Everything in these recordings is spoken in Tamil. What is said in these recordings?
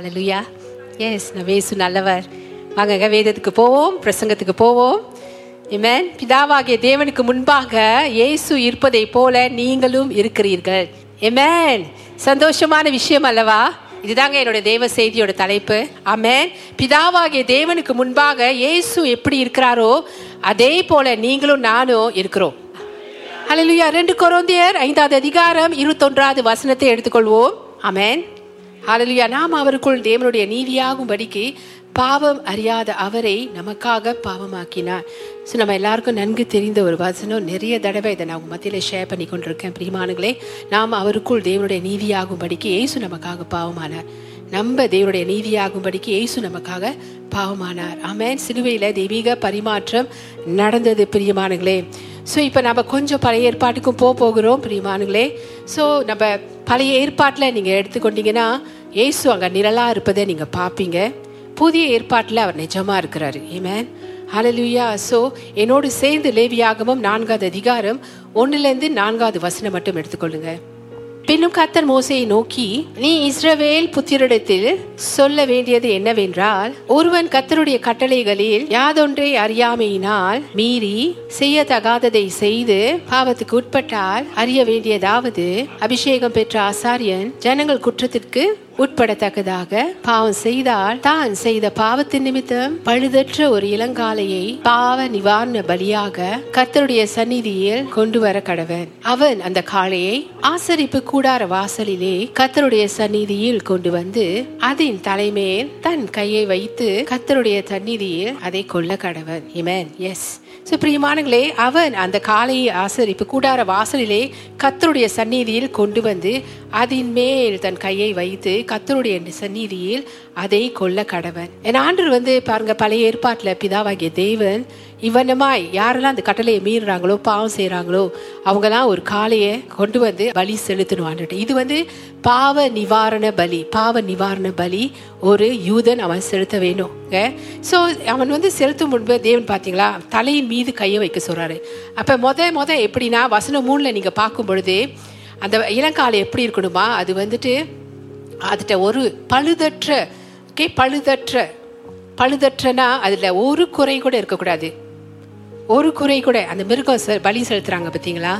அலலுயா எஸ் நம்ம நல்லவர். வாங்க வேதத்துக்கு போவோம் பிரசங்கத்துக்கு போவோம். இமேன் பிதாவாகிய தேவனுக்கு முன்பாக இயேசு இருப்பதை போல நீங்களும் இருக்கிறீர்கள். Amen. சந்தோஷமான விஷயம் அல்லவா? இதுதாங்க என்னோட தேவ செய்தியோட தலைப்பு. அமேன் பிதாவாகிய தேவனுக்கு முன்பாக இயேசு எப்படி இருக்கிறாரோ அதே போல நீங்களும் நானும் இருக்கிறோம். அலலுயா ரெண்டு கொரோந்தியர் ஐந்தாவது அதிகாரம் இருபத்தொன்றாவது வசனத்தை எடுத்துக்கொள்வோம். அமேன் ஹalleluya நாம் அவருக்குள் தேவனுடைய நீதியாகும்படிக்கு பாவம் அறியாத அவரை நமக்காக பாவமாக்கினார். ஸோ நம்ம எல்லாருக்கும் நன்கு தெரிந்த ஒரு வசனம். நிறைய தடவை இதை நான் மத்தியில் ஷேர் பண்ணி கொண்டிருக்கேன். பிரியமானங்களே நாம் அவருக்குள் தேவனுடைய நீதியாகும்படிக்கு ஏசு நமக்காக பாவமானார். நம்ம தேவனுடைய நீதியாகும்படிக்கு இயேசு நமக்காக பாவமானார். ஆமேன் சிலுவையில் தெய்வீக பரிமாற்றம் நடந்தது பிரியமானங்களே ஸோ இப்போ நம்ம கொஞ்சம் பழைய ஏற்பாட்டுக்கும் போக போகிறோம் பிரியமானுங்களே ஸோ நம்ம பழைய ஏற்பாட்டில் நீங்கள் எடுத்துக்கொண்டீங்கன்னா ஏசு அங்கே நிழலாக இருப்பதை நீங்கள் பார்ப்பீங்க புதிய ஏற்பாட்டில் அவர் நிஜமாக இருக்கிறாரு. ஏமேன் ஹலலுயா ஸோ என்னோடு சேர்ந்து லேவியாகமும் நான்காவது அதிகாரம் ஒன்றுலேருந்து நான்காவது வசனம் மட்டும் எடுத்துக்கொள்ளுங்கள் பின்னும் கத்தர் மோசையை நோக்கி நீ இஸ்ரவேல் புத்திரிடத்தில் சொல்ல வேண்டியது என்னவென்றால் ஒருவன் கத்தருடைய கட்டளைகளில் யாதொன்றை அறியாமையினால் மீறி செய்யத்தகாததை செய்து பாவத்துக்கு உட்பட்டால் அறிய வேண்டியதாவது அபிஷேகம் பெற்ற ஆசாரியன் ஜனங்கள் குற்றத்திற்கு உட்படத்தக்கதாக பாவம் செய்தால் தான் செய்த பாவத்தின் நிமித்தம் பழுதற்ற ஒரு இளங்காலையை பாவ நிவாரண பலியாக கர்த்தருடைய சந்நிதியில் கொண்டு வர கடவன். அவன் அந்த காளையை ஆசரிப்பு கூடார வாசலிலே கர்த்தருடைய சந்நிதியில் கொண்டு வந்து அதன் தலைமேல் தன் கையை வைத்து கர்த்தருடைய சந்நிதியில் அதை கொல்ல கடவன். இமேன் எஸ் ஸோ பிரியமானங்களே அவன் அந்த காளையை ஆசரிப்பு கூடார வாசலிலே கத்தருடைய சந்நிதியில் கொண்டு வந்து அதன் மேல் தன் கையை வைத்து கத்தருடைய சந்நிதியில் அதை கொல்ல கடவன். என் ஆண்டு வந்து பாருங்க பழைய ஏற்பாட்டில் பிதாவாகிய தேவன் இவனமாய் யாரெல்லாம் அந்த கட்டளையை மீறுறாங்களோ பாவம் செய்கிறாங்களோ அவங்கெல்லாம் ஒரு காளையை கொண்டு வந்து பலி செலுத்தணும் இது வந்து பாவ நிவாரண பலி பாவ நிவாரண பலி ஒரு யூதன் அவன் செலுத்த வேணும். ஸோ அவன் வந்து செலுத்தும் முன்பு தேவன் பார்த்தீங்களா தலையின் மீது கையை வைக்க சொல்கிறாரு அப்போ மொத மொத எப்படின்னா வசனம் மூணில் நீங்கள் பார்க்கும் பொழுது அந்த இளங்காலை எப்படி இருக்கணுமா? அது வந்துட்டு அதுகிட்ட ஒரு பழுதற்ற ஓகே பழுதற்ற பழுதற்றனா அதில் ஒரு குறை கூட இருக்கக்கூடாது. ஒரு குறை கூட. அந்த மிருகம் செ- பலி செலுத்துறாங்க பார்த்தீங்களா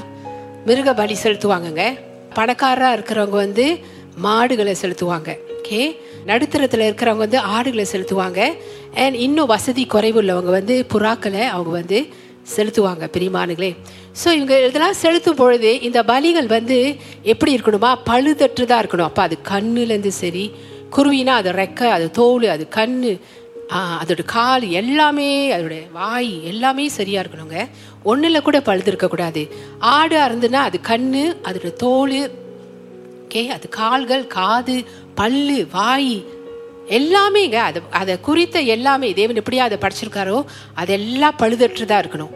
மிருக பலி செலுத்துவாங்கங்க. பணக்காரராக இருக்கிறவங்க வந்து மாடுகளை செலுத்துவாங்க ஓகே நடுத்தரத்தில் இருக்கிறவங்க வந்து ஆடுகளை செலுத்துவாங்க. அண்ட் இன்னும் வசதி குறைவு உள்ளவங்க வந்து புறாக்களை அவங்க வந்து செலுத்துவாங்க பிரிமானுங்களே ஸோ இவங்க இதெல்லாம் செலுத்தும் பொழுது இந்த பலிகள் வந்து எப்படி இருக்கணுமா? பழுதற்றுதான் இருக்கணும். அப்போ அது கண்ணுலேருந்து சரி குருவினா அது ரெக்கை அது தோல் அது கண் அதோட கால் எல்லாமே அதோட வாய் எல்லாமே சரியாக இருக்கணுங்க. ஒன்றில் கூட பழுது இருக்கக்கூடாது ஆடு அருந்துனா அது கண் அதோட தோல் ஓகே அது கால்கள் காது பல்லு வாய் எல்லாமேங்க அதை அதை குறித்த எல்லாமே தேவன் எப்படியா அதை படைச்சிருக்காரோ அதெல்லாம் பழுதற்றுதா இருக்கணும்.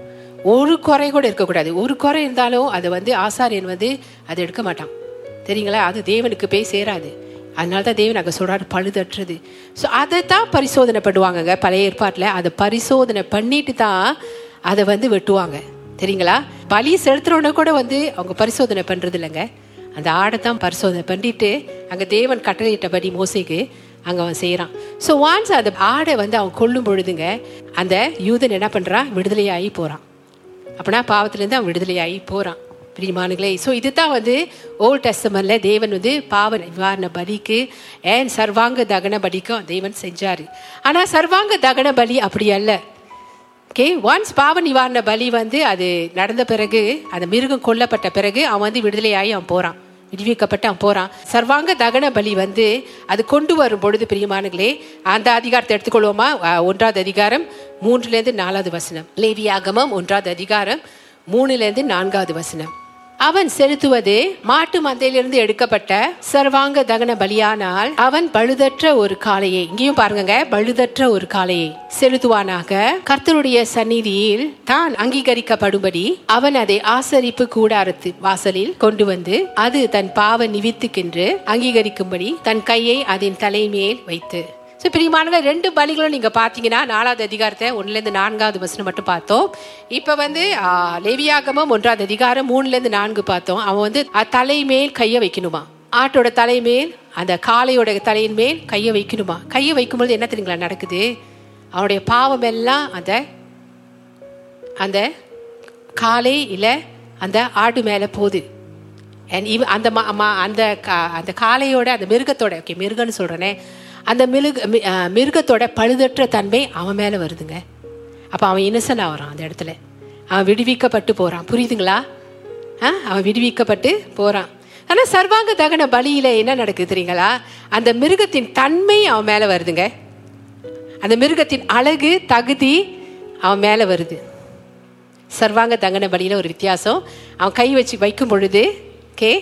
ஒரு குறை கூட இருக்கக்கூடாது. ஒரு குறை இருந்தாலும் அதை வந்து ஆசாரியன் வந்து அதை எடுக்க மாட்டான். தெரியுங்களா? அது தேவனுக்கு போய் சேராது. அதனால தான் தேவன் அங்கே சொல்றாரு பழுதற்றது. ஸோ அதை தான் பரிசோதனை பண்ணுவாங்கங்க பழைய ஏற்பாட்டில். அதை பரிசோதனை பண்ணிட்டு தான் அதை வந்து வெட்டுவாங்க. தெரியுங்களா? பலி செலுத்துறவன கூட வந்து அவங்க பரிசோதனை பண்ணுறது இல்லைங்க அந்த ஆடை தான் பரிசோதனை பண்ணிட்டு அங்கே தேவன் கட்டளையிட்டபடி மோசைக்கு அங்கே அவன் செய்கிறான் ஸோ வான்ஸ் அந்த ஆடை வந்து அவன் கொல்லும் பொழுதுங்க அந்த யூதன் என்ன பண்ணுறான் விடுதலையாகி போகிறான் அப்படின்னா பாவத்திலேருந்து அவன் விடுதலையாகி போகிறான் பிரியமானுங்களே ஸோ இதுதான் வந்து ஓல்ட் டெஸ்டமன்ல தேவன் வந்து பாவ நிவாரண பலிக்கு ஏன் சர்வாங்க தகன பலிக்கும் தேவன் செஞ்சார். ஆனால் சர்வாங்க தகன பலி அப்படி அல்ல. ஓகே ஒன்ஸ் பாவ நிவாரண பலி வந்து அது நடந்த பிறகு அந்த மிருகம் கொல்லப்பட்ட பிறகு அவன் வந்து விடுதலையாகி அவன் போகிறான் விடுவிக்கப்பட்டு அவன் போகிறான் சர்வாங்க தகன பலி வந்து அது கொண்டு வரும் பொழுது பிரியமானங்களே அந்த அதிகாரத்தை எடுத்துக்கொள்வோமா? ஒன்றாவது அதிகாரம் மூன்றுலேருந்து நாலாவது வசனம். லேவியாகமம் ஒன்றாவது அதிகாரம் மூணுலேருந்து நான்காவது வசனம். அவன் செலுத்துவது மாட்டு மந்தையிலிருந்து எடுக்கப்பட்ட சர்வாங்க தகன பலியானால் அவன் பழுதற்ற ஒரு காளையை இங்கேயும் பாருங்க பழுதற்ற ஒரு காளையை செலுத்துவானாக. கர்த்தருடைய சந்நிதியில் தான் அங்கீகரிக்கப்படும்படி அவன் அதை ஆசரிப்பு கூடாரத்து வாசலில் கொண்டு வந்து அது தன் பாவ நிவித்துக்கென்று அங்கீகரிக்கும்படி தன் கையை அதன் தலைமேல் வைத்து. பிரியமானவங்க ரெண்டு பலிகளும் நீங்கள் பார்த்தீங்கன்னா நாலாவது அதிகாரத்தை ஒன்றுலேருந்து நான்காவது வசனம் மட்டும் பார்த்தோம். இப்போ வந்து லேவியாகமம் ஒன்றாவது அதிகாரம் மூணுலேருந்து நான்கு பார்த்தோம். அவன் வந்து அ- தலைமேல் கையை வைக்கணுமா? ஆட்டோட தலைமேல் அந்த காளையோட தலையின் மேல் கையை வைக்கணுமா? கையை வைக்கும்பொழுது என்ன தெரியுங்களா நடக்குது? அவனுடைய பாவம் எல்லாம் அந்த அந்த காலை இல்லை அந்த ஆடு மேலே போகுது. அண்ட் இவ அந்த மா அந்த கா- அந்த காளையோட அந்த மிருகத்தோட ஓகே மிருகன்னு சொல்கிறேனே அந்த மிருக மிருகத்தோட பழுதற்ற தன்மை அவன் மேலே வருதுங்க. அப்போ அவன் இன்னசென்ட் ஆகிறான் அந்த இடத்துல. அவன் விடுவிக்கப்பட்டு போகிறான் புரியுதுங்களா? ஆ அவன் விடுவிக்கப்பட்டு போகிறான் ஆனால் சர்வாங்க தகன பலியில் என்ன நடக்குது தெரியுங்களா? அந்த மிருகத்தின் தன்மை அவன் மேலே வருதுங்க. அந்த மிருகத்தின் அழகு தகுதி அவன் மேலே வருது. சர்வாங்க தகன பலியில் ஒரு வித்தியாசம். அவன் கை வச்சு வைக்கும் பொழுது கே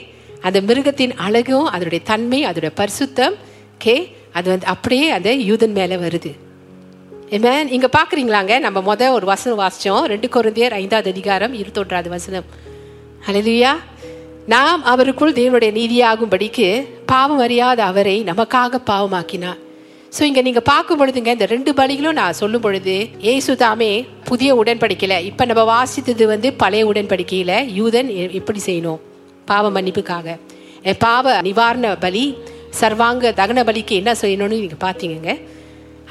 அந்த மிருகத்தின் அழகும் அதனுடைய தன்மை அதோட பரிசுத்தம் கே அது வந்து அப்படியே அந்த யூதன் மேலே வருது. ஏமேன் இங்கே பார்க்குறீங்களாங்க? நம்ம மொதல் ஒரு வசனம் வாசிச்சோம். ரெண்டு குழந்தையர் ஐந்தாவது அதிகாரம் இருபத்தொன்றாவது வசனம். ஹalleluya நாம் அவருக்குள் தேவனுடைய நீதியாகும்படிக்கு பாவம் அறியாத அவரை நமக்காக பாவமாக்கினார். ஸோ இங்கே நீங்கள் பார்க்கும் பொழுதுங்க இந்த ரெண்டு பலிகளும் நான் சொல்லும் பொழுது ஏசு தாமே புதிய உடன்படிக்கையில் இப்போ நம்ம வாசித்தது வந்து பழைய உடன்படிக்கையில் யூதன் எ- எப்படி செய்யணும்? பாவ மன்னிப்புக்காக. என் பாவ நிவாரண பலி சர்வாங்க தகன பலிக்கு என்ன செய்யணும்னு நீங்கள் பார்த்தீங்கங்க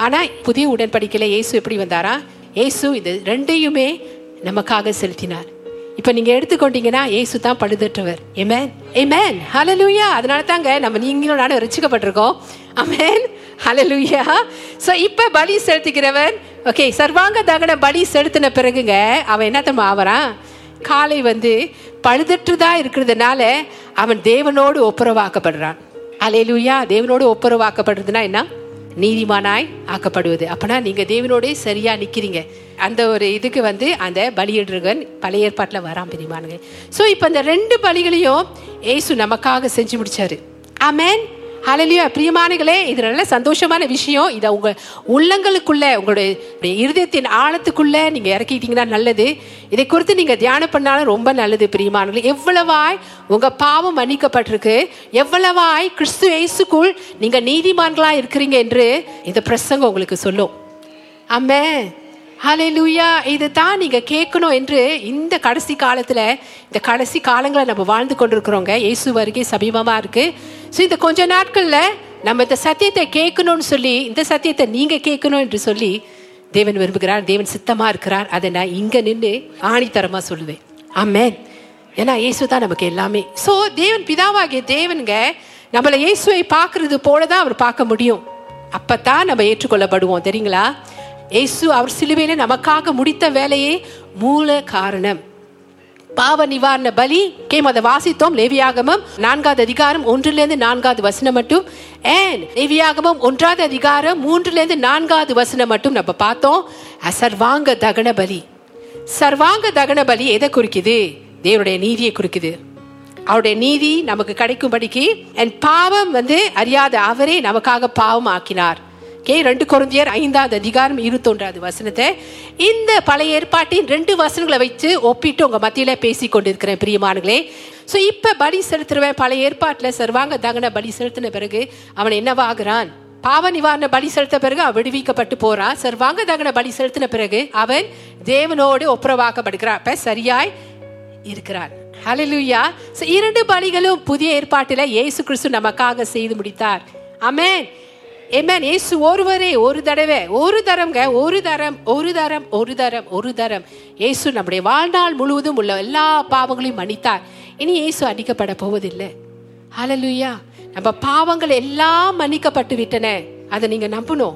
ஆனால் புதிய உடன்படிக்கையில் இயேசு எப்படி வந்தாரா? இயேசு இது ரெண்டையுமே நமக்காக செலுத்தினார். இப்போ நீங்கள் எடுத்துக்கொண்டீங்கன்னா ஏசு தான் பழுதற்றவர். ஏமேன் ஏமேன் ஹலலூயா அதனால தாங்க நம்ம நீங்களும் நானும் ரசிக்கப்பட்டிருக்கோம். அமேன் ஹலலூயா ஸோ இப்போ பலி செலுத்துகிறவன் ஓகே சர்வாங்க தகன பலி செலுத்தின பிறகுங்க அவன் என்ன தெரியுமா ஆவறான்? காலை வந்து பழுதற்றுதா இருக்கிறதுனால அவன் தேவனோடு ஒப்புரவாக்கப்படுறான். அலையிலுயா தேவனோடு ஒப்புரவாக்கப்படுறதுனா என்ன? நீதிமானாய் ஆக்கப்படுவது. அப்பனா நீங்கள் தேவனோடே சரியாக நிற்கிறீங்க அந்த ஒரு இதுக்கு வந்து அந்த பலியிடுறவன் பழைய ஏற்பாட்டில் வரான் பிரிமானுங்க ஸோ இப்போ இந்த ரெண்டு பலிகளையும் ஏசு நமக்காக செஞ்சு முடிச்சாரு. ஆமேன் ஹalleluya பிரியமானங்களே இது நல்ல சந்தோஷமான விஷயம். இதை உங்கள் உள்ளங்களுக்குள்ள உங்களுடைய இருதயத்தின் ஆழத்துக்குள்ள நீங்கள் இறக்கிட்டீங்கன்னா நல்லது. இதை குறித்து நீங்கள் தியானம் பண்ணாலும் ரொம்ப நல்லது பிரியமானங்களே எவ்வளவாய் உங்கள் பாவம் மன்னிக்கப்பட்டிருக்கு. எவ்வளவாய் கிறிஸ்து இயேசுக்குள் நீங்கள் நீதிமான்களாக இருக்கிறீங்க என்று இந்த பிரசங்கம் உங்களுக்கு சொல்லும். ஆமே ஹalleluya இது தான் நீங்கள் கேட்கணும் என்று இந்த கடைசி காலத்தில் இந்த கடைசி காலங்களை நம்ம வாழ்ந்து கொண்டிருக்கிறோங்க. இயேசு வருகை சமீபமாக இருக்குது ஸோ இந்த கொஞ்ச நாட்களில் நம்ம இந்த சத்தியத்தை கேட்கணும்னு சொல்லி இந்த சத்தியத்தை நீங்கள் கேட்கணும் என்று சொல்லி தேவன் விரும்புகிறார் தேவன் சித்தமாக இருக்கிறார். அதை நான் இங்கே நின்று ஆணித்தரமாக சொல்லுவேன். ஆமேன். ஏன்னா இயேசு தான் நமக்கு எல்லாமே. ஸோ தேவன் பிதாவாகிய தேவனுங்க நம்மளை இயேசுவை பார்க்கறது போல தான் அவர் பார்க்க முடியும். அப்போ தான் நம்ம ஏற்றுக்கொள்ளப்படுவோம். தெரியுங்களா? இயேசு அவர் சிலுவையில நமக்காக முடித்த வேலையே மூல காரணம். பாவ நிவாரண பலி கேம் அதை வாசித்தோம் லேவியாகமம் நான்காவது அதிகாரம் ஒன்றிலிருந்து நான்காவது வசனம் மட்டும். ஏன்? லேவியாகமம் ஒன்றாவது அதிகாரம் மூன்றிலிருந்து நான்காவது வசனம் மட்டும் நம்ம பார்த்தோம். சர்வாங்க தகன பலி. சர்வாங்க தகன பலி எதை குறிக்குது? தேவனுடைய நீதியை குறிக்குது. அவருடைய நீதி நமக்கு கிடைக்கும்படிக்கு என் பாவம் வந்து அறியாத அவரே நமக்காக பாவம் ஆக்கினார் கே ரெண்டு குழந்தையர் ஐந்தாவது அதிகாரம் இருபத்தொன்றாவது வசனத்தை. இந்த பழைய ஏற்பாட்டின் ரெண்டு வசனங்களை வச்சு ஒப்பிட்டு உங்க மத்தியில பேசி கொண்டிருக்கிறேன் பிரியமானங்களே ஸோ இப்ப பலி செலுத்துறவன் பழைய ஏற்பாட்டில் சர்வாங்க தகன பலி செலுத்தின பிறகு அவன் என்னவாகிறான் பாவ நிவாரண பலி செலுத்த பிறகு அவன் விடுவிக்கப்பட்டு போறான் சர்வாங்க தகன பலி செலுத்தின பிறகு அவன் தேவனோடு ஒப்புரவாக்கப்படுகிறான். அப்ப சரியாய் இருக்கிறார் ஹலலுயா இரண்டு பலிகளும் புதிய ஏற்பாட்டில் இயேசு கிறிஸ்து நமக்காக செய்து முடித்தார். அமேன் ஏமேன் இயேசு ஒருவரே ஒரு தடவை ஒரு தரம்ங்க ஒரு தரம் ஒரு தரம் ஒரு தரம் ஒரு தரம். இயேசு நம்முடைய வாழ்நாள் முழுவதும் உள்ள எல்லா பாவங்களையும் மன்னித்தார். இனி இயேசு அடிக்கப்பட போவதில்லை. ஹலலுயா நம்ம பாவங்கள் எல்லாம் மன்னிக்கப்பட்டு விட்டன. அதை நீங்க நம்பணும்.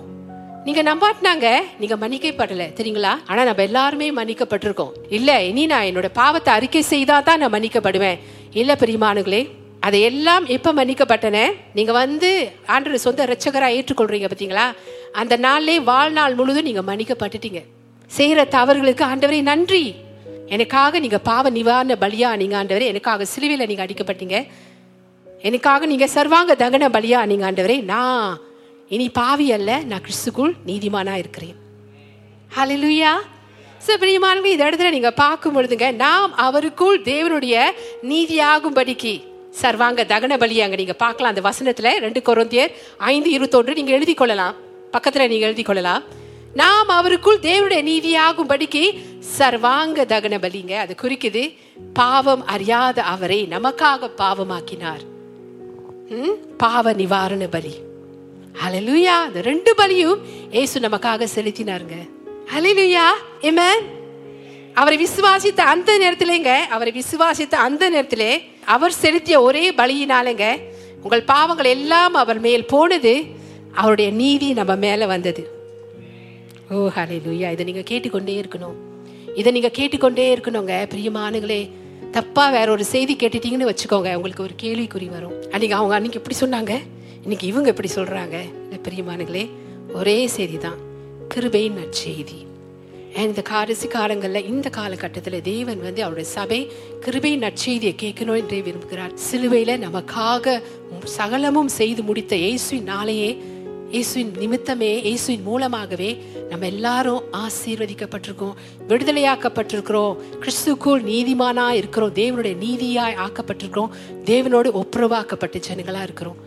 நீங்க நம்பாட்டினாங்க நீங்க மன்னிக்கப்படல. தெரியுங்களா? ஆனா நம்ம எல்லாருமே மன்னிக்கப்பட்டிருக்கோம். இல்ல இனி நான் என்னோட பாவத்தை அறிக்கை செய்தாதான் நான் மன்னிக்கப்படுவேன். இல்ல பிரியமானுங்களே அதை எல்லாம் மன்னிக்கப்பட்டன? நீங்கள் வந்து ஆண்டு சொந்த ரச்சகராக ஏற்றுக்கொள்றீங்க பார்த்தீங்களா அந்த நாள்லே வாழ்நாள் முழுதும் நீங்கள் மன்னிக்கப்பட்டுட்டீங்க. செய்கிற தவறுகளுக்கு ஆண்டவரே நன்றி. எனக்காக நீங்கள் பாவ நிவாரண பலியா நீங்கள் ஆண்டவரே எனக்காக சிலுவையில் நீங்கள் அடிக்கப்பட்டீங்க. எனக்காக நீங்கள் சர்வாங்க தகன பலியா நீங்கள் ஆண்டவரே நான் இனி பாவி அல்ல நான் கிறிஸ்துக்குள் நீதிமானா இருக்கிறேன். ஹalleluya. சோ பிரியமானவர்களே இந்த இடத்துல நீங்கள் பார்க்கும் பொழுதுங்க நாம் அவருக்குள் தேவனுடைய நீதியாகும்படிக்கு சர்வாங்க தகன பலி அங்க நீங்க பார்க்கலாம். அந்த வசனத்துல ரெண்டு கொரோந்தியர் ஐந்து இருபத்தொன்று நீங்க எழுதி கொள்ளலாம். பக்கத்துல நீங்க எழுதி கொள்ளலாம். நாம் அவருக்குள் தேவனுடைய நீதியாகும்படிக்கு சர்வாங்க தகன பலிங்க. அது குறிக்குது பாவம் அறியாத அவரை நமக்காக பாவமாக்கினார். ம்? பாவ நிவாரண பலி. அலலுயா அந்த ரெண்டு பலியும் ஏசு நமக்காக செலுத்தினாருங்க. அலலுயா ஆமென் அவரை விசுவாசித்த அந்த நேரத்திலேங்க அவரை விசுவாசித்த அந்த நேரத்திலே அவர் செலுத்திய ஒரே பலியினாலங்க உங்கள் பாவங்கள் எல்லாம் அவர் மேல் போனது அவருடைய நீதி நம்ம மேல வந்தது. ஓ ஹalleluya. இதை நீங்க கேட்டுக்கொண்டே இருக்கணும். இதை நீங்க கேட்டுக்கொண்டே இருக்கணுங்க. பிரியமானுங்களே தப்பா வேற ஒரு செய்தி கேட்டுட்டீங்கன்னு வச்சுக்கோங்க. உங்களுக்கு ஒரு கேள்விக்குறி வரும். அன்னைக்கு அவங்க அன்னைக்கு இப்படி சொன்னாங்க? இன்னைக்கு இவங்க இப்படி சொல்றாங்க? இல்ல பிரியமானுங்களே ஒரே செய்தி தான் கிருபையின் நற்செய்தி. இந்த கடைசி காலங்களில் இந்த காலகட்டத்தில் தேவன் வந்து அவருடைய சபை கிருபை நற்செய்தியை கேட்கணும் என்றே விரும்புகிறார். சிலுவையில் நமக்காக சகலமும் செய்து முடித்த இயேசுவின் நாளையே இயேசுவின் நிமித்தமே இயேசுவின் மூலமாகவே நம்ம எல்லாரும் ஆசீர்வதிக்கப்பட்டிருக்கோம் விடுதலையாக்கப்பட்டிருக்கிறோம் கிறிஸ்துக்குள் நீதிமானா இருக்கிறோம் தேவனுடைய நீதியாய் ஆக்கப்பட்டிருக்கிறோம் தேவனோடு ஒப்புரவாக்கப்பட்ட ஜனங்களா இருக்கிறோம்.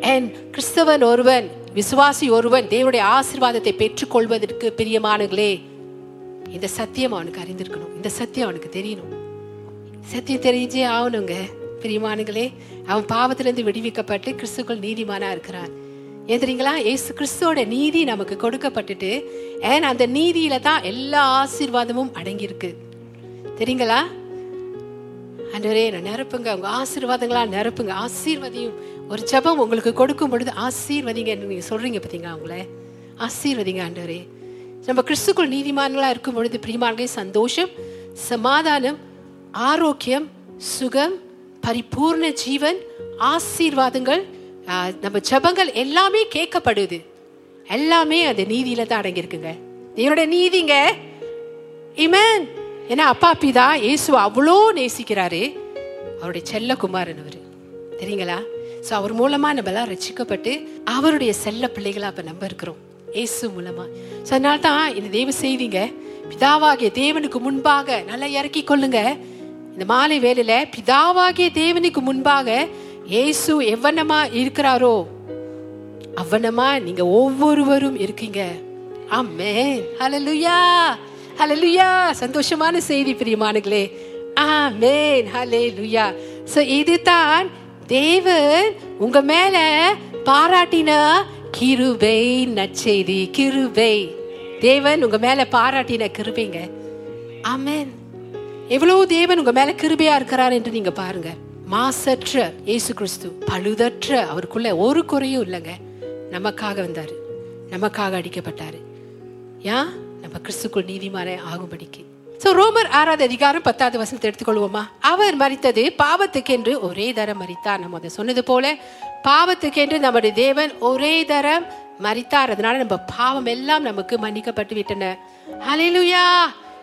அண்ட் கிறிஸ்தவன் ஒருவன் விசுவாசி ஒருவன் தேவனுடைய ஆசீர்வாதத்தை பெற்றுக்கொள்வதற்கு பிரியமானங்களே இந்த சத்தியம் அவனுக்கு அறிந்திருக்கணும். இந்த சத்தியம் அவனுக்கு தெரியணும். சத்தியம் தெரிஞ்சே ஆகணுங்க. பிரியமானுங்களே அவன் பாவத்திலிருந்து விடுவிக்கப்பட்டு கிறிஸ்துக்குள் நீதிமானா இருக்கிறான். எதிரிங்களா ஏசு கிறிஸ்துவோட நீதி நமக்கு கொடுக்கப்பட்டுட்டு ஏன் அந்த நீதியில தான் எல்லா ஆசீர்வாதமும் அடங்கியிருக்கு. தெரியுங்களா? ஆண்டவரே நான் நிரப்புங்க. உங்க ஆசீர்வாதங்களா நிரப்புங்க. ஆசீர்வதியும் ஒரு ஜபம் உங்களுக்கு கொடுக்கும் பொழுது ஆசீர்வதிங்க. நீங்க சொல்றீங்க பார்த்தீங்களா அவங்கள ஆசீர்வதிங்க ஆண்டவரே நம்ம கிறிஸ்துக்குள் நீதிமான்களா இருக்கும் பொழுது பிரியமானங்களே சந்தோஷம் சமாதானம் ஆரோக்கியம் சுகம் பரிபூர்ண ஜீவன் ஆசீர்வாதங்கள் நம்ம ஜெபங்கள் எல்லாமே கேட்கப்படுது. எல்லாமே அந்த நீதியில தான் அடங்கியிருக்குங்க. என்னோட நீதிங்க. இமேன் ஏன்னா அப்பா பிதா இயேசு அவ்வளோ நேசிக்கிறாரு. அவருடைய செல்ல குமாரன் அவர். தெரியுங்களா? ஸோ அவர் மூலமா நம்ம எல்லாம் ரசிக்கப்பட்டு அவருடைய செல்ல பிள்ளைகளா இப்ப நம்ம இருக்கிறோம். இயேசு மூலமா. ஸோ அதனால தான் இந்த தெய்வ செய்திங்க பிதாவாகிய தேவனுக்கு முன்பாக நல்லா இறக்கி கொள்ளுங்க. இந்த மாலை வேலையில பிதாவாகிய தேவனுக்கு முன்பாக இயேசு எவ்வனமா இருக்கிறாரோ அவ்வனமா நீங்க ஒவ்வொருவரும் இருக்கீங்க. ஆமே ஹலலுயா ஹலலுயா சந்தோஷமான செய்தி பிரியமானங்களே ஹலே லுயா சோ இதுதான் தேவன் உங்க மேல பாராட்டின கிருபை நற்செய்தி கிருபை. தேவன் உங்க மேல பாராட்டின கிருபைங்க. ஆமென். எவ்வளவு தேவன் உங்க மேல கிருபையா இருக்கிறார் என்று நீங்க பாருங்க. மாசற்ற இயேசு கிறிஸ்து பழுதற்ற அவருக்குள்ள ஒரு குறையும் இல்லைங்க. நமக்காக வந்தாரு. நமக்காக அடிக்கப்பட்டாரு. ஏன் நம்ம கிறிஸ்துக்குள் நீதிமான ஆகும்படிக்கு. ஸோ ரோமர் ஆறாவது அதிகாரம் பத்தாவது வசனத்தை எடுத்துக்கொள்வோமா? அவர் மறித்தது பாவத்துக்கென்று ஒரே தரம் மறித்தார் நம்ம அதை சொன்னது போல பாவத்துக்கென்று நம்முடைய தேவன் ஒரே தரம் மறித்தார் அதனால நம்ம பாவம் எல்லாம் நமக்கு மன்னிக்கப்பட்டு விட்டன. ஹalleluya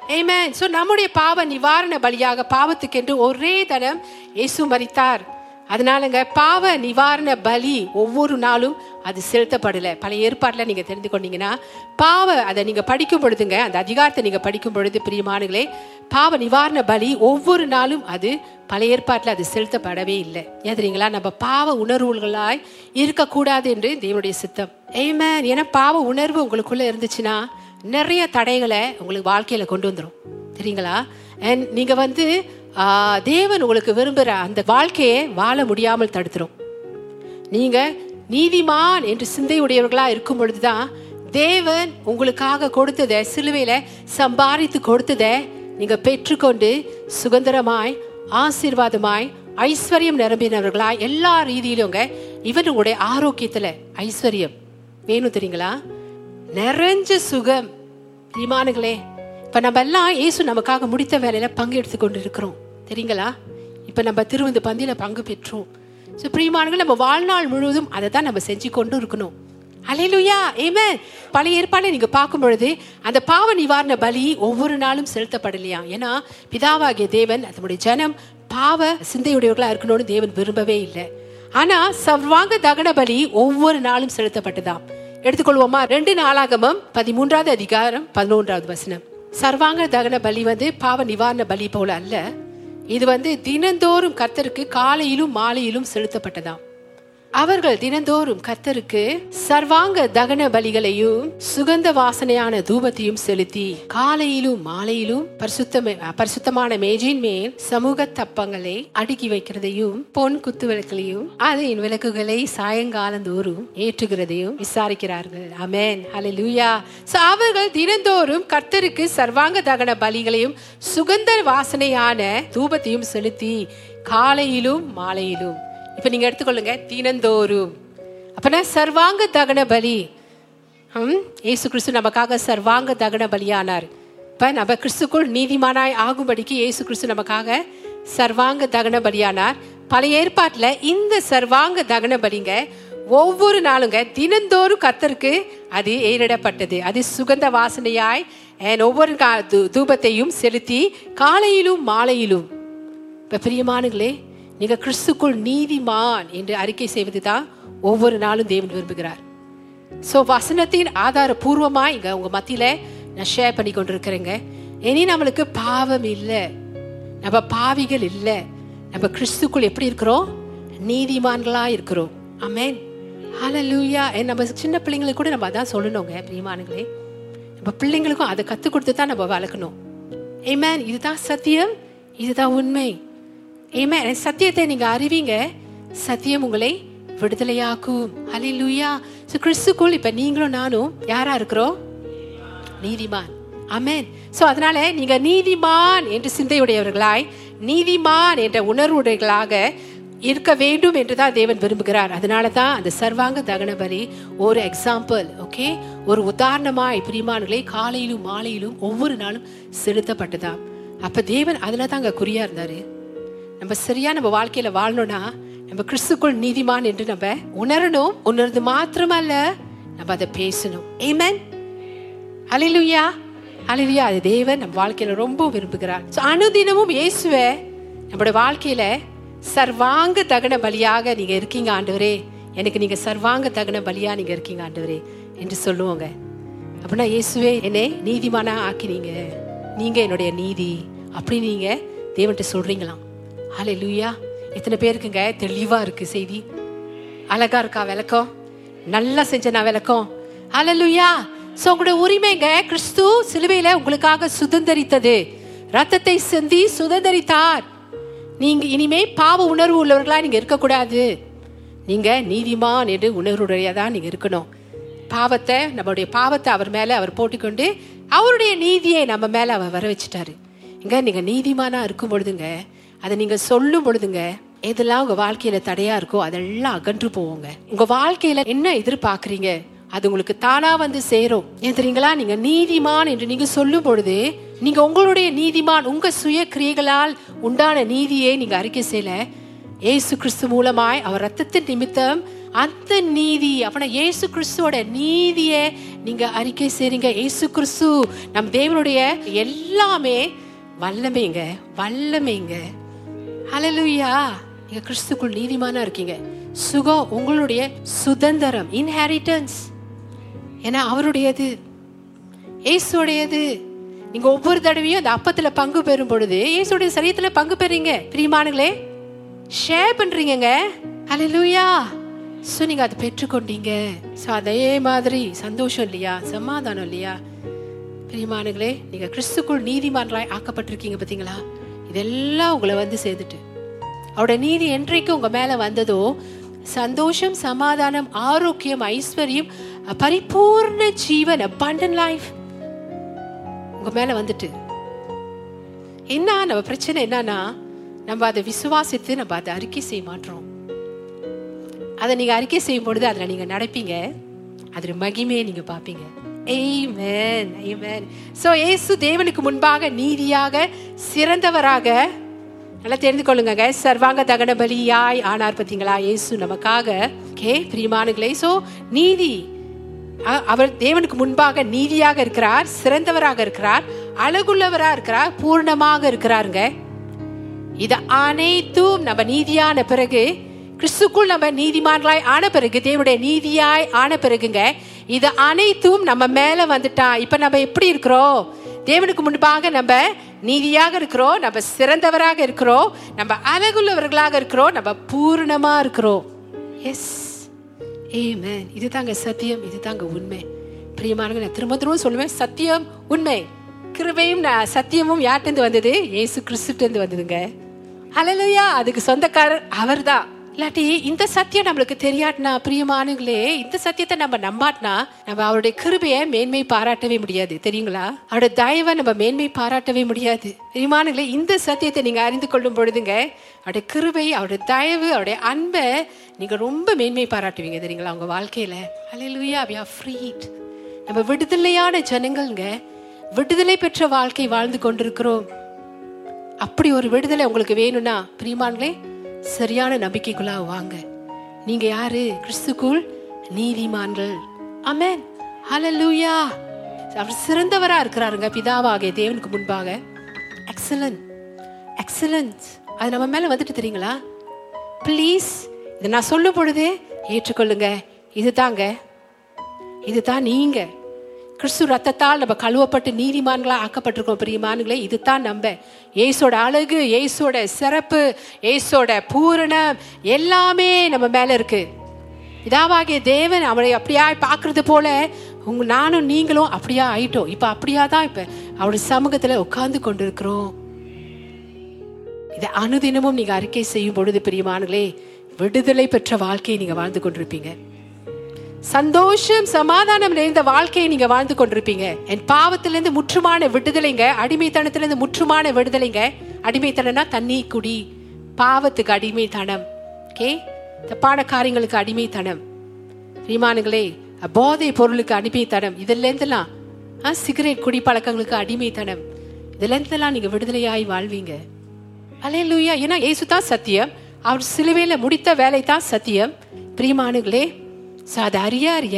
Amen. ஸோ நம்முடைய பாவ நிவாரண பலியாக பாவத்துக்கென்று ஒரே தரம் இயேசு மறித்தார் அதனாலங்க பாவ நிவாரண பலி ஒவ்வொரு நாளும் அது செலுத்தப்படல. பழைய ஏற்பாடுல நீங்க தெரிந்து கொண்டீங்கன்னா பாவ அதை நீங்க படிக்கும் பொழுதுங்க அந்த அதிகாரத்தை நீங்க படிக்கும் பொழுது பிரியமானுங்களே பாவ நிவாரண பலி ஒவ்வொரு நாளும் அது பழைய ஏற்பாட்டில் அது செலுத்தப்படவே இல்லை. ஏன் நம்ம பாவ உணர்வுகளாய் இருக்கக்கூடாது என்று தேவனுடைய சித்தம். ஏமேன் ஏன்னா பாவ உணர்வு உங்களுக்குள்ள இருந்துச்சுன்னா நிறைய தடைகளை உங்களுக்கு வாழ்க்கையில கொண்டு வந்துடும் தெரியுங்களா? அண்ட் நீங்க வந்து தேவன் உங்களுக்கு விரும்புகிற அந்த வாழ்க்கையை வாழ முடியாமல் தடுத்துரும். நீங்க நீதிமான் என்று சிந்தையுடையவர்களாக இருக்கும் பொழுதுதான் தேவன் உங்களுக்காக கொடுத்ததை சிலுவையில சம்பாதித்து கொடுத்ததை நீங்க பெற்றுக்கொண்டு சுதந்திரமாய் ஆசீர்வாதமாய் ஐஸ்வர்யம் நிரம்பினவர்களாய் எல்லா ரீதியிலுங்க இவன் உங்களுடைய ஆரோக்கியத்துல ஐஸ்வர்யம். வேணும் தெரியுங்களா? நிறைஞ்ச சுகம். பிரியமானுங்களே இப்ப நம்ம எல்லாம் இயேசு நமக்காக முடித்த வேலையில பங்கெடுத்து கொண்டு இருக்கிறோம் தெரியுங்களா? இப்போ நம்ம திருவந்து பந்தியில் பங்கு பெற்றோம். ஸோ பிரியமானங்கள் நம்ம வாழ்நாள் முழுவதும் அதை தான் நம்ம செஞ்சு கொண்டு இருக்கணும். அலையிலுயா ஏமே பழைய ஏற்பாடை நீங்க பார்க்கும் பொழுது அந்த பாவ நிவாரண பலி ஒவ்வொரு நாளும் செலுத்தப்படலையா? ஏன்னா பிதாவாகிய தேவன் அதனுடைய ஜனம் பாவ சிந்தையுடையவர்களா இருக்கணும்னு தேவன் விரும்பவே இல்லை. ஆனா சர்வாங்க தகன பலி ஒவ்வொரு நாளும் செலுத்தப்பட்டுதான் எடுத்துக்கொள்வோமா? ரெண்டு நாளாகமம் பதிமூன்றாவது அதிகாரம் பதினொன்றாவது வசனம். சர்வாங்க தகன பலி வந்து பாவ நிவாரண பலி போல அல்ல. இது வந்து தினந்தோறும் கர்த்தருக்கு காலையிலும் மாலையிலும் செலுத்தப்பட்டதாம். அவர்கள் தினந்தோறும் கர்த்தருக்கு சர்வாங்க தகன பலிகளையும் சுகந்த வாசனையான தூபத்தையும் செலுத்தி காலையிலும் மாலையிலும் பரிசுத்தமான மேஜையின் மேல் சமூக தப்பங்களை அடுக்கி வைக்கிறதையும் பொன் குத்து விளக்குகளையும் அதன் விளக்குகளை சாயங்காலந்தோறும் ஏற்றுகிறதையும் விசாரிக்கிறார்கள். அமேன் அலை சோ அவர்கள் தினந்தோறும் கர்த்தருக்கு சர்வாங்க தகன பலிகளையும் சுகந்த வாசனையான தூபத்தையும் செலுத்தி காலையிலும் மாலையிலும் இப்ப நீங்க எடுத்துக்கொள்ளுங்க. தினந்தோறும் அப்பனா சர்வாங்க தகன பலி. ம் ஏசு கிறிஸ்து நமக்காக சர்வாங்க தகன பலியானார். இப்போ நம்ம கிறிஸ்துக்குள் நீதிமானாய் ஆகும்படிக்கு ஏசு கிறிஸ்து நமக்காக சர்வாங்க தகன பலியானார். பழைய ஏற்பாட்டில் இந்த சர்வாங்க தகன பலிங்க ஒவ்வொரு நாளுங்க தினந்தோறும் கத்தருக்கு அது ஏறிடப்பட்டது. அது சுகந்த வாசனையாய் ஒவ்வொரு கா- தூ- தூபத்தையும் செலுத்தி காலையிலும் மாலையிலும். இப்போ பிரியமானுங்களே நீங்க கிறிஸ்துக்குள் நீதிமான் என்று அறிக்கை செய்வது தான் ஒவ்வொரு நாளும் தேவன் விரும்புகிறார். ஸோ வசனத்தின் ஆதாரபூர்வமா இங்க உங்க மத்தியில நான் ஷேர் பண்ணி கொண்டிருக்கிறேங்க. இனி நம்மளுக்கு பாவம் இல்லை. நம்ம பாவிகள் இல்லை. நம்ம கிறிஸ்துக்குள் எப்படி இருக்கிறோம்? நீதிமான்களா இருக்கிறோம். ஆமென் ஹalleluya And நம்ம சின்ன பிள்ளைங்களுக்கு கூட நம்ம அதான் சொல்லணுங்க பிரியமானுங்களே நம்ம பிள்ளைங்களுக்கும் அதை கற்றுக் கொடுத்து தான் நம்ம வளர்க்கணும். ஏமேன் இதுதான் சத்தியம் இதுதான் உண்மை. ஏமே சத்தியத்தை நீங்க அறிவீங்க. சத்தியம் உங்களை விடுதலையாக்கும். லூயா ஸோ கிறிஸ்துக்குள் இப்ப நீங்களும் நானும் யாரா இருக்கிறோம்? நீதிமான். அமேன் சோ அதனால நீங்க நீதிமான் என்று சிந்தையுடையவர்களாய் நீதிமான் என்ற உணர்வுடையவர்களாக இருக்க வேண்டும் என்று தான் தேவன் விரும்புகிறார். அதனால தான் அந்த சர்வாங்க தகன பலி ஒரு எக்ஸாம்பிள் ஓகே ஒரு உதாரணமாய் பிரியமானங்களே காலையிலும் மாலையிலும் ஒவ்வொரு நாளும் செலுத்தப்பட்டதா அப்ப தேவன் அதில் தான் அங்க குறியா இருந்தாரு. நம்ம சரியா நம்ம வாழ்க்கையில வாழணும்னா நம்ம கிறிஸ்துக்குள் நீதிமான் என்று நம்ம உணரணும். உணர்ந்து மாத்திரமல்ல நம்ம அதை பேசணும். ஏமன் அலிலுயா அலிலுயா அது தேவன் நம்ம வாழ்க்கையில ரொம்ப விரும்புகிறார். அனுதினமும் இயேசுவை நம்மளுடைய வாழ்க்கையில சர்வாங்க தகன பலியாக நீங்க இருக்கீங்க ஆண்டவரே. எனக்கு நீங்க சர்வாங்க தகன பலியா நீங்க இருக்கீங்க ஆண்டவரே என்று சொல்லுவோங்க. அப்படின்னா இயேசுவே என்னை நீதிமானா ஆக்கினீங்க. நீங்க என்னுடைய நீதி. அப்படி நீங்க தேவன்கிட்ட சொல்றீங்களாம். ஹலே லூயா எத்தனை பேருக்குங்க? தெளிவா இருக்கு செய்தி. அழகா இருக்கா விளக்கம்? நல்லா செஞ்ச நான் விளக்கம். ஹalleluya சோ உங்களுடைய உரிமைங்க கிறிஸ்து சிலுவையில உங்களுக்காக சுதந்தரித்தது. ரத்தத்தை சிந்தி சுதந்தரித்தார். நீங்க இனிமே பாவ உணர்வு உள்ளவர்களா நீங்க இருக்கக்கூடாது. நீங்க நீதிமான் என்று உணர்வுடையதா நீங்க இருக்கணும். பாவத்தை நம்மளுடைய பாவத்தை அவர் மேல அவர் போட்டுக்கொண்டு அவருடைய நீதியை நம்ம மேல அவர் வர வச்சுட்டாரு இங்க நீங்க நீதிமானா இருக்கும் பொழுதுங்க அதை நீங்க சொல்லும் பொழுதுங்க எதெல்லாம் உங்க வாழ்க்கையில தடையா இருக்கோ அதெல்லாம் அகன்று போவோங்க. உங்க வாழ்க்கையில என்ன எதிர்பார்க்கறீங்க? அது உங்களுக்கு தானா வந்து சேரும். ஏன் தெரியுங்களா? நீங்க நீதிமான் என்று நீங்க சொல்லும் பொழுது நீங்க உங்களுடைய நீதிமான் உங்க சுய கிரியைகளால் உண்டான நீதியை நீங்க அறிக்கை செய்யல. இயேசு கிறிஸ்து மூலமாய் அவர் ரத்தத்தின் நிமித்தம் அந்த நீதி அப்பனா இயேசு கிறிஸ்துவோட நீதியை நீங்க அறிக்கை செய்றீங்க. இயேசு கிறிஸ்து நம் தேவனுடைய எல்லாமே வல்லமைங்க வல்லமைங்க. ஹலலுயா நீங்க கிறிஸ்துக்குள் நீதிமானா இருக்கீங்க. சுகம் உங்களுடைய சுதந்திரம் இன்ஹெரிட்டன்ஸ் ஏன்னா அவருடையது. இயேசுடையது நீங்க ஒவ்வொரு தடவையும் அந்த அப்பத்துல பங்கு பெறும் பொழுது இயேசுடைய சரீரத்துல பங்கு பெறீங்க. பிரியமானுங்களே ஷேர் பண்றீங்கங்க. ஹலலுயா ஸோ நீங்க அதை பெற்றுக்கொண்டீங்க. ஸோ அதே மாதிரி சந்தோஷம் இல்லையா? சமாதானம் இல்லையா? பிரியமானுங்களே நீங்க கிறிஸ்துக்குள் நீதிமான்களாய் ஆக்கப்பட்டிருக்கீங்க பாத்தீங்களா இதெல்லாம் உங்களை வந்து சேர்ந்துட்டு அவருடைய நீதி என்றைக்கு உங்க மேல வந்ததோ சந்தோஷம் சமாதானம் ஆரோக்கியம் ஐஸ்வர்யம் பரிபூர்ண ஜீவன் abundant லைஃப் உங்க மேல வந்துட்டு. என்ன நம்ம பிரச்சனை என்னன்னா நம்ம அதை விசுவாசித்து நம்ம அதை அறிக்கை செய்ய மாட்டோம். அதை நீங்க அறிக்கை செய்யும் பொழுது அதுல நீங்க நடப்பீங்க. அதில் மகிமையை நீங்க பார்ப்பீங்க. Amen. Amen. ஸோ ஏசு தேவனுக்கு முன்பாக நீதியாக சிறந்தவராக நல்லா தெரிந்து கொள்ளுங்க சர்வாங்க தகன பலியாய் ஆனார் பார்த்தீங்களா ஏசு நமக்காக கே பிரியமானுங்களே சோ நீதி அவர் தேவனுக்கு முன்பாக நீதியாக இருக்கிறார் சிறந்தவராக இருக்கிறார் அழகுள்ளவராக இருக்கிறார் பூர்ணமாக இருக்கிறாருங்க இது அனைத்தும் நம்ம நீதியான பிறகு கிறிஸ்துக்குள் நம்ம நீதிமான்களாய் ஆன பிறகு தேவனுடைய நீதியாய் ஆன பிறகுங்க இது அனைத்தும் நம்ம மேல வந்துட்டா. இப்ப நம்ம எப்படி இருக்கிறோம்? தேவனுக்கு முன்பாக நம்ம நீதியாக இருக்கிறோம் நம்ம சிறந்தவராக இருக்கிறோம் நம்ம அழகுள்ளவர்களாக இருக்கிறோம் நம்ம பூர்ணமா இருக்கிறோம். எஸ் ஏமேன் இதுதாங்க சத்தியம் இதுதாங்க உண்மை. பிரியமானவங்க நான் திரும்ப திரும்ப சொல்லுவேன் சத்தியம் உண்மை. கிருபையும் நான் சத்தியமும் யார்ட்டேருந்து வந்தது? ஏசு கிறிஸ்துட்டு வந்ததுங்க. ஹalleluya அதுக்கு சொந்தக்காரர் அவர்தான். இல்லாட்டி இந்த சத்தியம் நம்மளுக்கு தெரியாட்டினா பிரியமானுங்களே இந்த சத்தியத்தை நம்ம நம்பாட்டினா நம்ம அவருடைய கிருபையை மேன்மை பாராட்டவே முடியாது. தெரியுங்களா? அவருடைய தயவை நம்ம மேன்மை பாராட்டவே முடியாது. பிரியமானுங்களே இந்த சத்தியத்தை நீங்க அறிந்து கொள்ளும் பொழுதுங்க அவருடைய கிருபை அவருடைய தயவு அவருடைய அன்பை நீங்க ரொம்ப மேன்மை பாராட்டுவீங்க. தெரியுங்களா? உங்க வாழ்க்கையில. அலையிலுயா வி ஆர் ஃப்ரீட் நம்ம விடுதலையான ஜனங்கள்ங்க விடுதலை பெற்ற வாழ்க்கை வாழ்ந்து கொண்டிருக்கிறோம். அப்படி ஒரு விடுதலை உங்களுக்கு வேணும்னா பிரியமான்களே சரியான நம்பிக்கைக்குள்ளா வாங்க. நீங்க யாரு? கிறிஸ்துக்குள் நீதிமான்கள். அமேன் ஹலலூயா அவர் சிறந்தவரா இருக்கிறாருங்க பிதாவாகிய தேவனுக்கு முன்பாக. எக்ஸலன்ட் எக்ஸலன்ஸ் அது நம்ம மேல வந்துட்டு தெரியுங்களா? ப்ளீஸ் இதை நான் சொல்லும் பொழுது ஏற்றுக்கொள்ளுங்க. இதுதாங்க. இதுதான் நீங்கள் கிறிஸ்து ரத்தத்தால் நம்ம கழுவப்பட்டு நீதிமான்களா ஆக்கப்பட்டிருக்கோம் பிரியமானுங்களே இதுதான் நம்ப ஏசோட அழகு ஏசோட சிறப்பு ஏசோட பூரணம் எல்லாமே நம்ம மேல இருக்கு. இதாவாகிய தேவன் அவளை அப்படியா பார்க்கறது போல உங்க நானும் நீங்களும் அப்படியா ஆயிட்டோம். இப்ப அப்படியா தான் இப்ப அவருடைய சமூகத்துல உட்கார்ந்து கொண்டிருக்கிறோம். இதை அனுதினமும் நீங்க அறிக்கை செய்யும் பொழுது பிரியமானங்களே விடுதலை பெற்ற வாழ்க்கையை நீங்க வாழ்ந்து கொண்டிருப்பீங்க. சந்தோஷம் சமாதானம் நிறைந்த வாழ்க்கையை நீங்க வாழ்ந்து கொண்டிருப்பீங்க. என் பாவத்திலிருந்து முற்றுமான விடுதலைங்க அடிமைத்தனத்திலிருந்து முற்றுமான விடுதலைங்க. அடிமைத்தனம்னா தண்ணி குடி பாவத்துக்கு அடிமைத்தனம். ஓகே? தப்பான காரியங்களுக்கு அடிமைத்தனம் விமானங்களே போதை பொருளுக்கு அடிமைத்தனம். இதுல ஆ, சிகரெட் குடி பழக்கங்களுக்கு அடிமைத்தனம். இதுலேருந்துலாம் நீங்க விடுதலையாய் வாழ்வீங்க. அலையலூயா. ஏன்னா இயேசு தான் சத்தியம். அவர் சிலுவையில் முடித்த வேலை தான் சத்தியம். பிரியமானுங்களே ஸோ அதை அறிய அறிய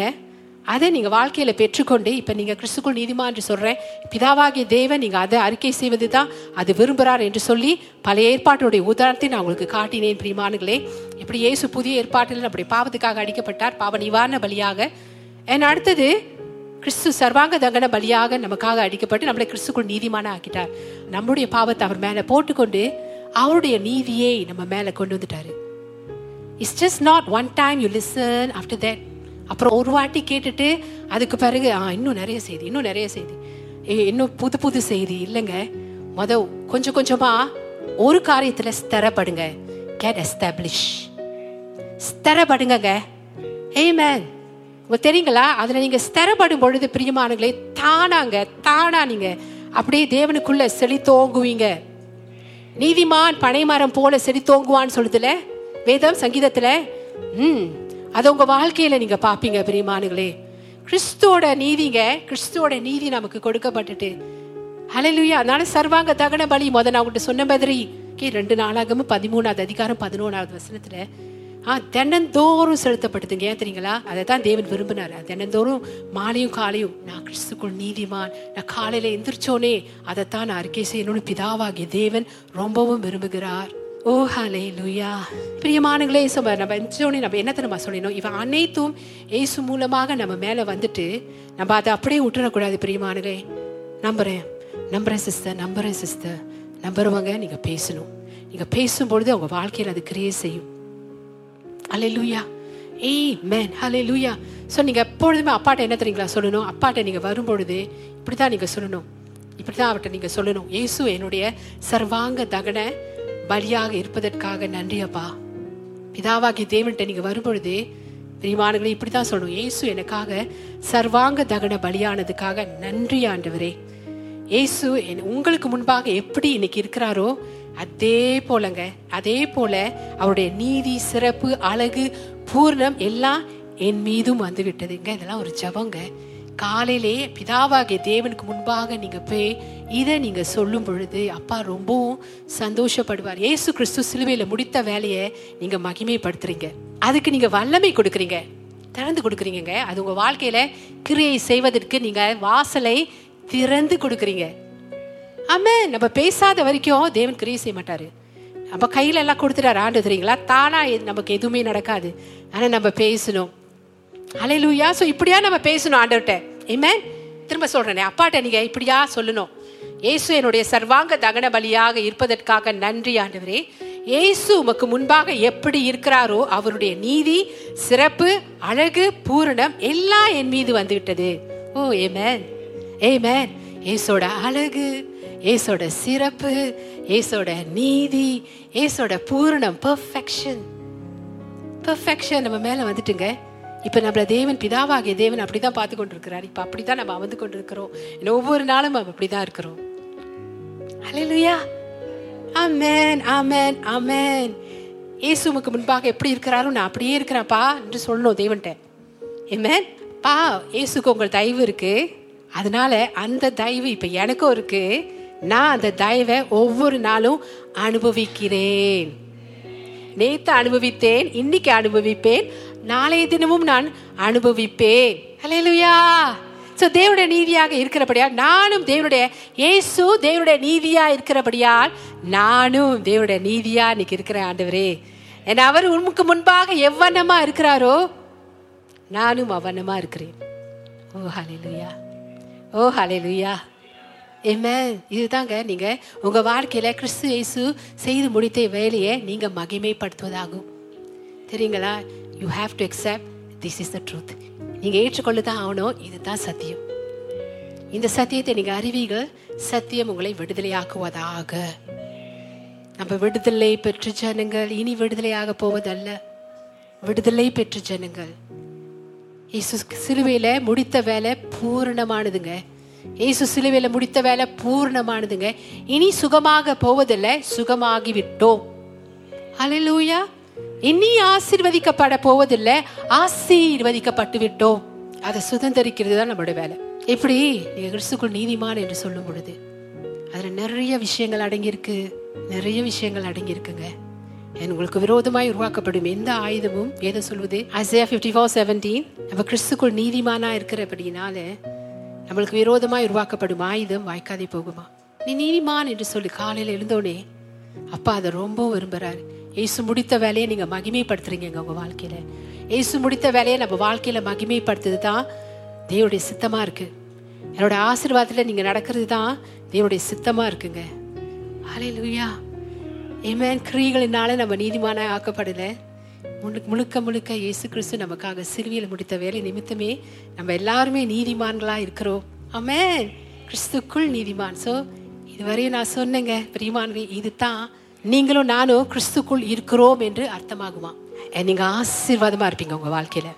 அதை நீங்கள் வாழ்க்கையில் பெற்றுக்கொண்டு இப்போ நீங்கள் கிறிஸ்துக்குள் நீதிமான் என்று சொல்கிறேன் பிதாவாகிய தேவன் நீங்கள் அதை அறிக்கை செய்வது தான் அது விரும்புகிறார் என்று சொல்லி பல ஏற்பாட்டுடைய உதாரணத்தை நான் உங்களுக்கு காட்டினேன் பிரிமானுகளே இப்படி இயேசு புதிய ஏற்பாட்டில் அப்படி பாவத்துக்காக அடிக்கப்பட்டார் பாவ நிவாரண பலியாக. என் அடுத்தது கிறிஸ்து சர்வாங்க தகன பலியாக நமக்காக அடிக்கப்பட்டு நம்மளை கிறிஸ்துக்குள் நீதிமான ஆக்கிட்டார். நம்முடைய பாவத்தை அவர் மேலே போட்டுக்கொண்டு அவருடைய நீதியை நம்ம மேலே கொண்டு வந்துட்டாரு. It's just not one time you listen after that அப்புறம் ஒரு வாட்டி கேட்டுட்டு அதுக்கு பிறகு ஆ இன்னும் நிறைய செய்தி இன்னும் நிறைய செய்தி. இன்னும் புது புது செய்தி இல்லைங்க. மொத கொஞ்சம் கொஞ்சமா ஒரு காரியத்துல ஸ்திரப்படுங்க. கேட் எஸ்டாப்ளிஷ் ஸ்திரப்படுங்க ஏய் மேன் உங்களுக்கு தெரியுங்களா? அதுல நீங்க ஸ்திரப்படும் பொழுது பிரியமானங்களே தானாங்க தானா நீங்க அப்படியே தேவனுக்குள்ள செழித்தோங்குவீங்க. நீதிமான் பனைமரம் போல செழித்தோங்குவான்னு சொல்லுதுல வேதம் சங்கீதத்துல ம் அது உங்க வாழ்க்கையில நீங்க பாப்பீங்க பிரியமானுங்களே கிறிஸ்துவோட நீதிங்க கிறிஸ்துவோட நீதி நமக்கு கொடுக்கப்பட்டுட்டு. ஹalleluya. அதனால சர்வாங்க தகன பலி முத நான் உங்கள்கிட்ட சொன்ன மாதிரி கே ரெண்டு நாளாகமும் பதிமூணாவது அதிகாரம் பதினோராவது வசனத்துல ஆ தினந்தோறும் செலுத்தப்படுதுங்க ஏன் தெரியுங்களா? அதை தான் தேவன் விரும்பினார். தினந்தோறும் மாலையும் காலையும் நான் கிறிஸ்துக்குள் நீதிமான் நான் காலையில எந்திரிச்சோனே அதைத்தான் நான் அறிக்கை செய்யணும்னு பிதாவாகிய தேவன் ரொம்பவும் விரும்புகிறார். ஓ ஹலே லுயா பிரியமானங்களே சும நம்ம எந்திரிச்சோனே நம்ம என்ன நம்ம சொல்லணும்? இவன் அனைத்தும் ஏசு மூலமாக நம்ம மேலே வந்துட்டு நம்ம அதை அப்படியே விட்டுறக்கூடாது பிரியமானங்களே நம்புறேன். நம்புறேன் சிஸ்டர் நம்புறேன் சிஸ்டர் நம்புறவங்க நீங்கள் பேசணும். நீங்கள் பேசும்பொழுது அவங்க வாழ்க்கையில் அது கிரியே செய்யும். அலையலூயா ஏய் மேன் ஹalleluya ஸோ நீங்கள் எப்பொழுதுமே அப்பாட்ட என்ன தெரியுங்களா சொல்லணும்? அப்பாட்ட நீங்கள் வரும்பொழுது இப்படி தான் நீங்கள் சொல்லணும். இப்படி தான் அவர்கிட்ட நீங்கள் சொல்லணும். ஏசு என்னுடைய சர்வாங்க தகன பலியாக இருப்பதற்காக நன்றி அப்பா. பிதாவாகி தேவன்கிட்ட நீங்கள் வரும்பொழுதே பிரிமானங்களை இப்படி தான் சொல்லணும். இயேசு எனக்காக சர்வாங்க தகன பலியானதுக்காக நன்றி ஆண்டவரே. இயேசு என்- உங்களுக்கு முன்பாக எப்படி இன்னைக்கு இருக்கிறாரோ அதே போலங்க. அதே போல அவருடைய நீதி சிறப்பு அழகு பூர்ணம் எல்லாம் என் மீதும் வந்து விட்டதுங்க இதெல்லாம் ஒரு ஜபங்க. காலையிலே பிதாவாகிய தேவனுக்கு முன்பாக நீங்க போய் இதை நீங்க சொல்லும் பொழுது அப்பா ரொம்பவும் சந்தோஷப்படுவார். ஏசு கிறிஸ்து சிலுவையில முடித்த வேலையை நீங்க மகிமைப்படுத்துறீங்க. அதுக்கு நீங்க வல்லமை கொடுக்குறீங்க. திறந்து கொடுக்குறீங்க அது உங்க வாழ்க்கையில கிரியை செய்வதற்கு நீங்க வாசலை திறந்து கொடுக்குறீங்க. ஆமா நம்ம பேசாத வரைக்கும் தேவன் கிரியை செய்ய மாட்டாரு. நம்ம கையில எல்லாம் கொடுத்துட்டாரு. ஆண்டு தெரியுங்களா? தானா எது- நமக்கு எதுவுமே நடக்காது. ஆனா நம்ம பேசணும். அலையிலூயா ஸோ இப்படியா நம்ம பேசணும் ஆண்டவர்கிட்ட. ஏமே திரும்ப சொல்கிறேனே அப்பாட்ட நீங்க இப்படியா சொல்லணும். ஏசு என்னுடைய சர்வாங்க தகன பலியாக இருப்பதற்காக நன்றி ஆண்டவரே. இயேசு உமக்கு முன்பாக எப்படி இருக்கிறாரோ அவருடைய நீதி சிறப்பு அழகு பூரணம் எல்லாம் என் மீது வந்துவிட்டது. ஓ ஏமேன் ஏமேன் ஏசோட அழகு ஏசோட சிறப்பு ஏசோட நீதி ஏசோட பூரணம் பர்ஃபெக்ஷன் பர்ஃபெக்ஷன் நம்ம மேலே வந்துட்டுங்க. இப்போ நம்மளை தேவன் பிதாவாகிய தேவன் அப்படிதான் பார்த்து கொண்டிருக்கிறார். அப்படி அப்படிதான் நம்ம வந்து கொண்டிருக்கிறோம். இன்னும் ஒவ்வொரு நாளும் நம்ம அப்படிதான் இருக்கிறோம். அலையிலுயா ஆமென் ஆமென் ஆமென் இயேசுமுக்கு முன்பாக எப்படி இருக்கிறாரோ நான் அப்படியே இருக்கிறேன்ப்பா என்று சொல்லணும் தேவன்ட்ட ஏமேன் பா இயேசுக்கு உங்கள் தயவு இருக்கு. அதனால அந்த தயவு இப்போ எனக்கும் இருக்கு. நான் அந்த தயவை ஒவ்வொரு நாளும் அனுபவிக்கிறேன். நேத்து அனுபவித்தேன் இன்னைக்கு அனுபவிப்பேன். நாளைய தினமும் நான் அனுபவிப்பேன். ஹalleluya சோ தேவனுடைய நீதியாக இருக்கிறபடியால் நானும் தேவனுடைய ஏசு தேவனுடைய நீதியா இருக்கிறபடியால் நானும் தேவனுடைய நீதியா இன்னைக்கு இருக்கிறேன் ஆண்டவரே. என் அவர் உனக்கு முன்பாக எவ்வண்ணமா இருக்கிறாரோ நானும் அவ்வண்ணமா இருக்கிறேன். ஓ ஹalleluya ஓ ஹalleluya Amen. இதுதாங்க நீங்க உங்க வாழ்க்கையில கிறிஸ்து இயேசு செய்து முடித்த வேலையை நீங்க மகிமைப்படுத்துவதாகும். தெரியுங்களா? You have to accept this is the truth நீங்கள் ஏற்றுக்கொள்ள தான் ஆகணும். இதுதான் சத்தியம். இந்த சத்தியத்தை நீங்கள் அறிவீர்கள். சத்தியம் உங்களை விடுதலையாக்குவதாக. நம்ம விடுதலை பெற்ற ஜனங்கள் இனி விடுதலையாக போவதல்ல. விடுதலை பெற்ற ஜனங்கள். இயேசு சிலுவையில் முடித்த வேலை பூரணமானதுங்க. இயேசு சிலுவையில் முடித்த வேலை பூரணமானதுங்க. இனி சுகமாக போவதில்லை. சுகமாகி விட்டோம் ஹalleluya. இனி ஆசீர்வதிக்கப்பட போவதில்லை ஆசீர்வதிக்கப்பட்டு விட்டோம் அதை சுதந்திரிக்கிறது தான் நம்மளோட வேலை. எப்படி கிறிஸ்துக்குள் நீதிமான் என்று சொல்லும் பொழுது அதுல நிறைய விஷயங்கள் அடங்கியிருக்கு. நிறைய விஷயங்கள் அடங்கியிருக்குங்க. உங்களுக்கு விரோதமாய் உருவாக்கப்படும் எந்த ஆயுதமும் எதை சொல்வது ஐசியா ஃபிஃப்டி ஃபோர் செவன்டீன் நம்ம கிறிஸ்துக்குள் நீதிமானா இருக்கிறபடினால நம்மளுக்கு விரோதமாய் உருவாக்கப்படும் ஆயுதம் வாய்க்காதே போகுமா? நீ நீதிமான் என்று சொல்லி காலையில எழுந்தோடனே அப்பா அதை ரொம்ப விரும்புறாரு. இயேசு முடித்த வேலையை நீங்க மகிமைப்படுத்துறீங்க உங்க வாழ்க்கையில. இயேசு முடித்த வேலையை நம்ம வாழ்க்கையில மகிமைப்படுத்துறது தான் தேவனுடைய சித்தமா இருக்கு. என்னோட ஆசீர்வாதத்துல நீங்க நடக்கிறது தான் தேவனுடைய சித்தமா இருக்குங்க. ஹalleluya ஏமேன் கிரீகளினால நம்ம நீதிமான ஆக்கப்படல. முழுக்க முழுக்க முழுக்க இயேசு கிறிஸ்து நமக்காக சிறுவியில் முடித்த வேலை நிமித்தமே நம்ம எல்லாருமே நீதிமான்களா இருக்கிறோம். ஆமே கிறிஸ்துக்குள் நீதிமான். ஸோ இதுவரையும் நான் சொன்னேங்க பிரியமானவே இதுதான் நீங்களும் நானும் கிறிஸ்துக்குள் இருக்கிறோம் என்று அர்த்தமாகுமா? நீங்க ஆசீர்வாதமா இருப்பீங்க உங்க வாழ்க்கையில.